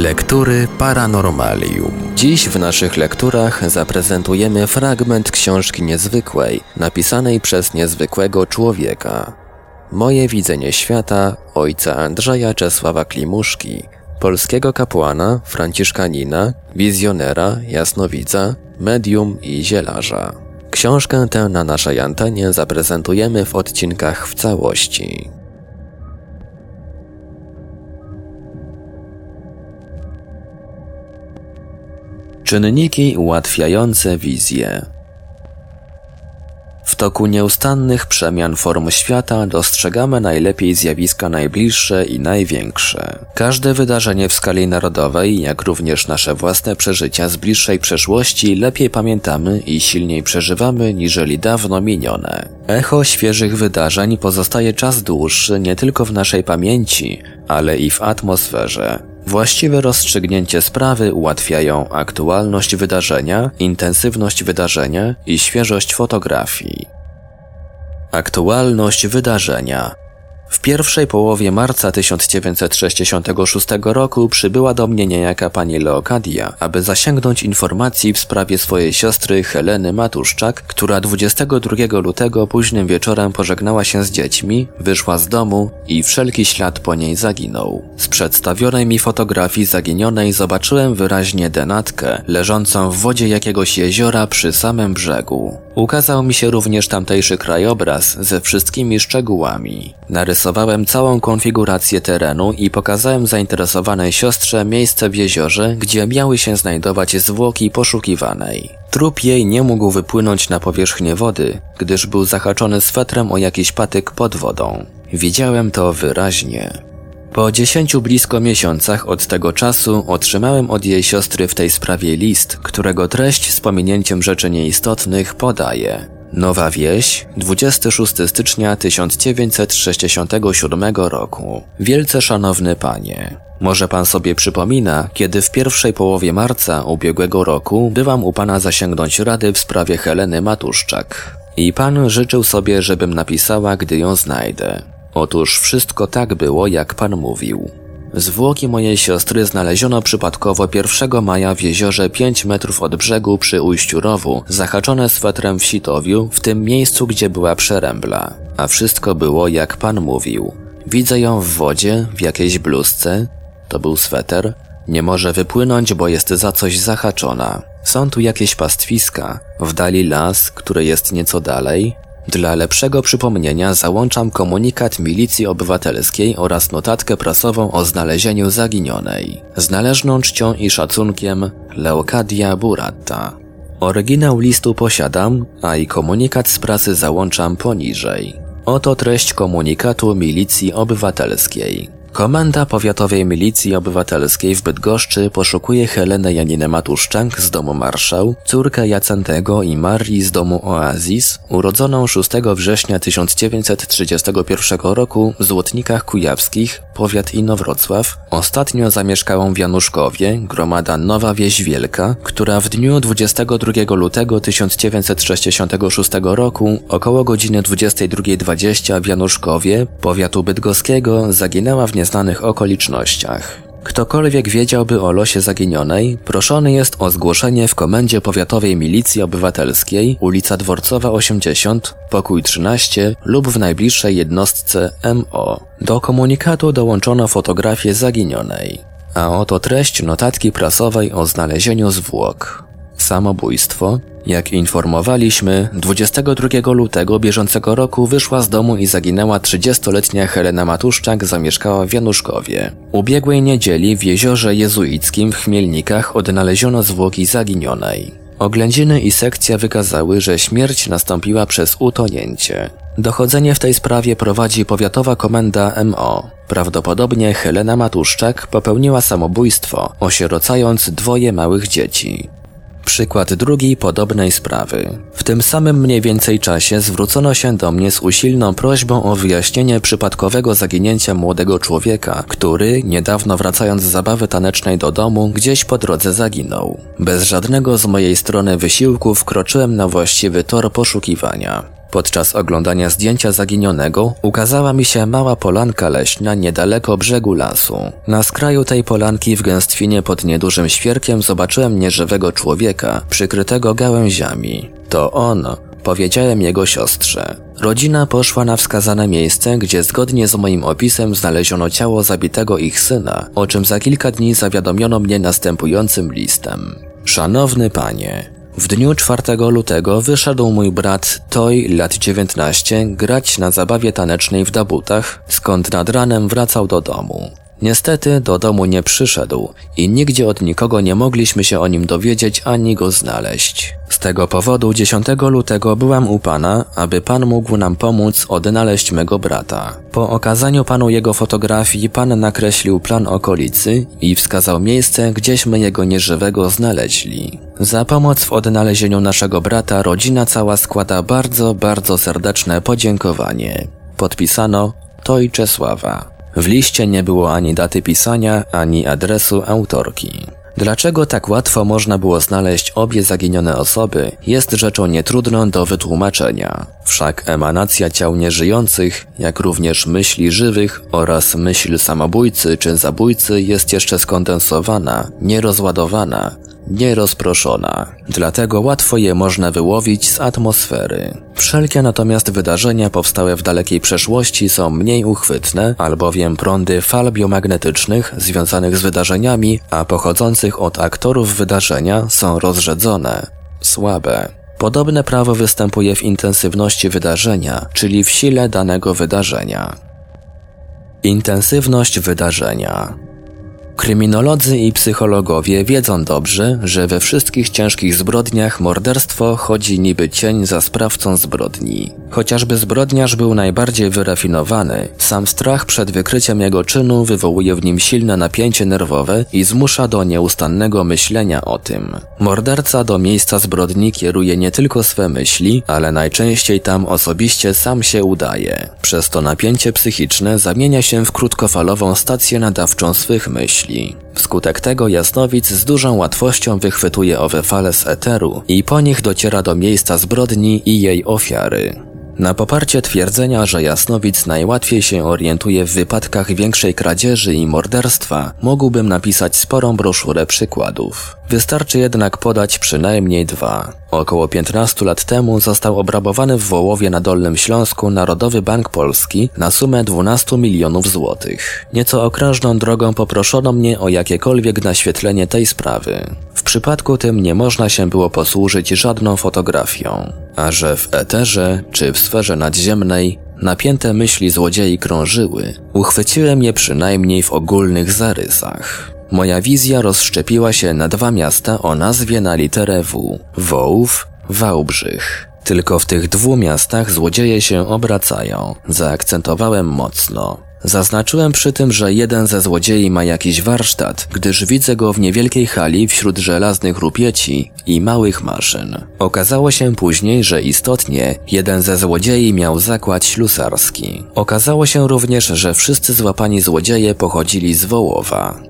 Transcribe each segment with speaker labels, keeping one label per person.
Speaker 1: Lektury Paranormalium. Dziś w naszych lekturach zaprezentujemy fragment książki niezwykłej, napisanej przez niezwykłego człowieka. Moje widzenie świata ojca Andrzeja Czesława Klimuszki, polskiego kapłana, franciszkanina, wizjonera, jasnowidza, medium i zielarza. Książkę tę na naszej antenie zaprezentujemy w odcinkach w całości. Czynniki ułatwiające wizję. W toku nieustannych przemian form świata dostrzegamy najlepiej zjawiska najbliższe i największe. Każde wydarzenie w skali narodowej, jak również nasze własne przeżycia z bliższej przeszłości lepiej pamiętamy i silniej przeżywamy niżeli dawno minione. Echo świeżych wydarzeń pozostaje czas dłuższy nie tylko w naszej pamięci, ale i w atmosferze. Właściwe rozstrzygnięcie sprawy ułatwiają aktualność wydarzenia, intensywność wydarzenia i świeżość fotografii. Aktualność wydarzenia w pierwszej połowie marca 1966 roku przybyła do mnie niejaka pani Leokadia, aby zasięgnąć informacji w sprawie swojej siostry Heleny Matuszczak, która 22 lutego późnym wieczorem pożegnała się z dziećmi, wyszła z domu i wszelki ślad po niej zaginął. Z przedstawionej mi fotografii zaginionej zobaczyłem wyraźnie denatkę, leżącą w wodzie jakiegoś jeziora przy samym brzegu. Ukazał mi się również tamtejszy krajobraz ze wszystkimi szczegółami. Narysowałem całą konfigurację terenu i pokazałem zainteresowanej siostrze miejsce w jeziorze, gdzie miały się znajdować zwłoki poszukiwanej. Trup jej nie mógł wypłynąć na powierzchnię wody, gdyż był zahaczony swetrem o jakiś patyk pod wodą. Widziałem to wyraźnie. Po dziesięciu blisko miesiącach od tego czasu otrzymałem od jej siostry w tej sprawie list, którego treść z pominięciem rzeczy nieistotnych podaje. Nowa wieś, 26 stycznia 1967 roku. Wielce szanowny panie. Może pan sobie przypomina, kiedy w pierwszej połowie marca ubiegłego roku byłam u pana zasięgnąć rady w sprawie Heleny Matuszczak. I pan życzył sobie, żebym napisała, gdy ją znajdę. Otóż wszystko tak było, jak pan mówił. Zwłoki mojej siostry znaleziono przypadkowo 1 maja w jeziorze 5 metrów od brzegu przy ujściu rowu, zahaczone swetrem w Sitowiu, w tym miejscu, gdzie była przerębla. A wszystko było, jak pan mówił. Widzę ją w wodzie, w jakiejś bluzce, to był sweter, nie może wypłynąć, bo jest za coś zahaczona. Są tu jakieś pastwiska, w dali las, który jest nieco dalej, dla lepszego przypomnienia załączam komunikat Milicji Obywatelskiej oraz notatkę prasową o znalezieniu zaginionej. Z należną czcią i szacunkiem Leocadia Buratta. Oryginał listu posiadam, a i komunikat z prasy załączam poniżej. Oto treść komunikatu Milicji Obywatelskiej. Komenda Powiatowej Milicji Obywatelskiej w Bydgoszczy poszukuje Helenę Janinę Matuszczak z domu Marszał, córkę Jacentego i Marii z domu Oazis, urodzoną 6 września 1931 roku w Złotnikach Kujawskich, powiat Inowrocław, ostatnio zamieszkałą w Januszkowie, gromada Nowa Wieś Wielka, która w dniu 22 lutego 1966 roku około godziny 22.20 w Januszkowie, powiatu bydgoskiego, zaginęła w nieznanych okolicznościach. Ktokolwiek wiedziałby o losie zaginionej, proszony jest o zgłoszenie w Komendzie Powiatowej Milicji Obywatelskiej, ulica Dworcowa 80, pokój 13 lub w najbliższej jednostce MO. Do komunikatu dołączono fotografię zaginionej. A oto treść notatki prasowej o znalezieniu zwłok. Samobójstwo, jak informowaliśmy, 22 lutego bieżącego roku wyszła z domu i zaginęła 30-letnia Helena Matuszczak, zamieszkała w Januszkowie. Ubiegłej niedzieli w jeziorze jezuickim w Chmielnikach odnaleziono zwłoki zaginionej. Oględziny i sekcja wykazały, że śmierć nastąpiła przez utonięcie. Dochodzenie w tej sprawie prowadzi powiatowa komenda MO. Prawdopodobnie Helena Matuszczak popełniła samobójstwo, osierocając dwoje małych dzieci. Przykład drugi podobnej sprawy. W tym samym mniej więcej czasie zwrócono się do mnie z usilną prośbą o wyjaśnienie przypadkowego zaginięcia młodego człowieka, który, niedawno wracając z zabawy tanecznej do domu, gdzieś po drodze zaginął. Bez żadnego z mojej strony wysiłku wkroczyłem na właściwy tor poszukiwania. Podczas oglądania zdjęcia zaginionego ukazała mi się mała polanka leśna niedaleko brzegu lasu. Na skraju tej polanki w gęstwinie pod niedużym świerkiem zobaczyłem nieżywego człowieka przykrytego gałęziami. To on, powiedziałem jego siostrze. Rodzina poszła na wskazane miejsce, gdzie zgodnie z moim opisem znaleziono ciało zabitego ich syna, o czym za kilka dni zawiadomiono mnie następującym listem. Szanowny panie, w dniu 4 lutego wyszedł mój brat Toy, lat 19, grać na zabawie tanecznej w Dabutach, skąd nad ranem wracał do domu. Niestety do domu nie przyszedł i nigdzie od nikogo nie mogliśmy się o nim dowiedzieć ani go znaleźć. Z tego powodu 10 lutego byłam u pana, aby pan mógł nam pomóc odnaleźć mego brata. Po okazaniu panu jego fotografii pan nakreślił plan okolicy i wskazał miejsce, gdzieśmy jego nieżywego znaleźli. Za pomoc w odnalezieniu naszego brata rodzina cała składa bardzo, bardzo serdeczne podziękowanie. Podpisano Toj Czesława. W liście nie było ani daty pisania, ani adresu autorki. Dlaczego tak łatwo można było znaleźć obie zaginione osoby, jest rzeczą nietrudną do wytłumaczenia. Wszak emanacja ciał nieżyjących, jak również myśli żywych oraz myśl samobójcy czy zabójcy jest jeszcze skondensowana, nierozładowana, nierozproszona. Dlatego łatwo je można wyłowić z atmosfery. Wszelkie natomiast wydarzenia powstałe w dalekiej przeszłości są mniej uchwytne, albowiem prądy fal biomagnetycznych związanych z wydarzeniami, a pochodzących od aktorów wydarzenia są rozrzedzone, słabe. Podobne prawo występuje w intensywności wydarzenia, czyli w sile danego wydarzenia. Intensywność wydarzenia. Kryminolodzy i psychologowie wiedzą dobrze, że we wszystkich ciężkich zbrodniach morderstwo chodzi niby cień za sprawcą zbrodni. Chociażby zbrodniarz był najbardziej wyrafinowany, sam strach przed wykryciem jego czynu wywołuje w nim silne napięcie nerwowe i zmusza do nieustannego myślenia o tym. Morderca do miejsca zbrodni kieruje nie tylko swe myśli, ale najczęściej tam osobiście sam się udaje. Przez to napięcie psychiczne zamienia się w krótkofalową stację nadawczą swych Wskutek tego jasnowic z dużą łatwością wychwytuje owe fale z eteru i po nich dociera do miejsca zbrodni i jej ofiary. Na poparcie twierdzenia, że jasnowic najłatwiej się orientuje w wypadkach większej kradzieży i morderstwa, mógłbym napisać sporą broszurę przykładów. Wystarczy jednak podać przynajmniej dwa. Około 15 lat temu został obrabowany w Wołowie na Dolnym Śląsku Narodowy Bank Polski na sumę 12 milionów złotych. Nieco okrężną drogą poproszono mnie o jakiekolwiek naświetlenie tej sprawy. W przypadku tym nie można się było posłużyć żadną fotografią. A że w eterze czy w sferze nadziemnej napięte myśli złodziei krążyły, uchwyciłem je przynajmniej w ogólnych zarysach. Moja wizja rozszczepiła się na dwa miasta o nazwie na literę W. Wołów, Wałbrzych. Tylko w tych dwóch miastach złodzieje się obracają. Zaakcentowałem mocno. Zaznaczyłem przy tym, że jeden ze złodziei ma jakiś warsztat, gdyż widzę go w niewielkiej hali wśród żelaznych rupieci i małych maszyn. Okazało się później, że istotnie jeden ze złodziei miał zakład ślusarski. Okazało się również, że wszyscy złapani złodzieje pochodzili z Wołowa.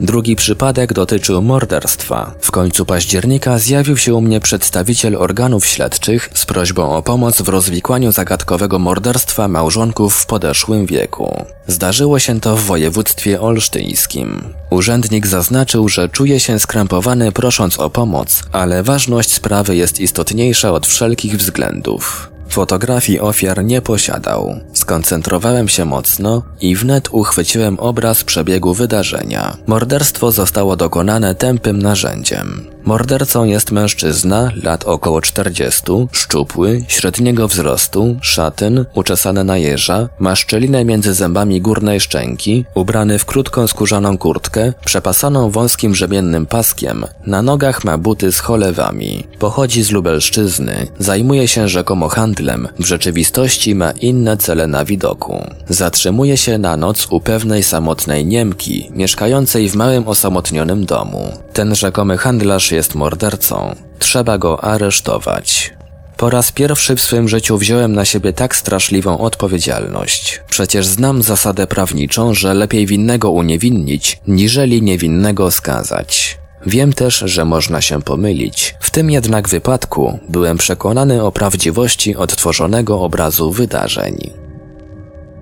Speaker 1: Drugi przypadek dotyczył morderstwa. W końcu października zjawił się u mnie przedstawiciel organów śledczych z prośbą o pomoc w rozwikłaniu zagadkowego morderstwa małżonków w podeszłym wieku. Zdarzyło się to w województwie olsztyńskim. Urzędnik zaznaczył, że czuje się skrępowany prosząc o pomoc, ale ważność sprawy jest istotniejsza od wszelkich względów. Fotografii ofiar nie posiadał. Skoncentrowałem się mocno i wnet uchwyciłem obraz przebiegu wydarzenia. Morderstwo zostało dokonane tępym narzędziem. Mordercą jest mężczyzna, lat około 40, szczupły, średniego wzrostu, szatyn, uczesany na jeża, ma szczelinę między zębami górnej szczęki, ubrany w krótką skórzaną kurtkę, przepasaną wąskim rzemiennym paskiem, na nogach ma buty z cholewami. Pochodzi z Lubelszczyzny, zajmuje się rzekomo handlem, w rzeczywistości ma inne cele na widoku. Zatrzymuje się na noc u pewnej samotnej Niemki, mieszkającej w małym osamotnionym domu. Ten rzekomy handlarz jest mordercą. Trzeba go aresztować. Po raz pierwszy w swym życiu wziąłem na siebie tak straszliwą odpowiedzialność. Przecież znam zasadę prawniczą, że lepiej winnego uniewinnić, niżeli niewinnego skazać. Wiem też, że można się pomylić. W tym jednak wypadku byłem przekonany o prawdziwości odtworzonego obrazu wydarzeń.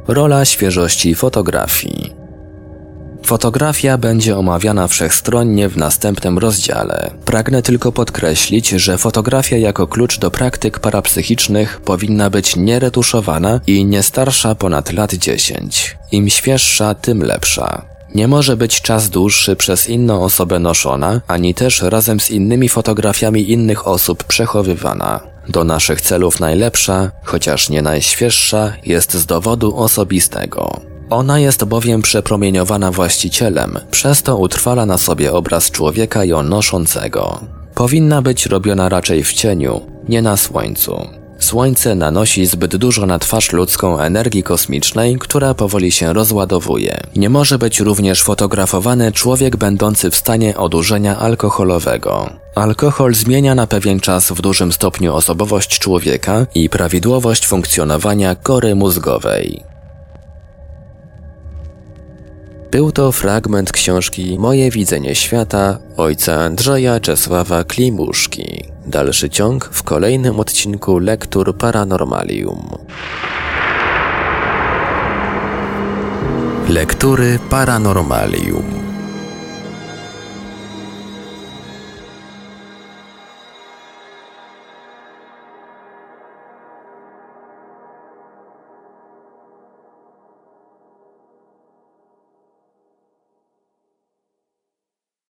Speaker 1: Rola świeżości fotografii. Fotografia będzie omawiana wszechstronnie w następnym rozdziale. Pragnę tylko podkreślić, że fotografia jako klucz do praktyk parapsychicznych powinna być nieretuszowana i nie starsza ponad lat 10. Im świeższa, tym lepsza. Nie może być czas dłuższy przez inną osobę noszona, ani też razem z innymi fotografiami innych osób przechowywana. Do naszych celów najlepsza, chociaż nie najświeższa, jest z dowodu osobistego. Ona jest bowiem przepromieniowana właścicielem, przez to utrwala na sobie obraz człowieka ją noszącego. Powinna być robiona raczej w cieniu, nie na słońcu. Słońce nanosi zbyt dużo na twarz ludzką energii kosmicznej, która powoli się rozładowuje. Nie może być również fotografowany człowiek będący w stanie odurzenia alkoholowego. Alkohol zmienia na pewien czas w dużym stopniu osobowość człowieka i prawidłowość funkcjonowania kory mózgowej. Był to fragment książki Moje widzenie świata ojca Andrzeja Czesława Klimuszki. Dalszy ciąg w kolejnym odcinku Lektur Paranormalium. Lektury Paranormalium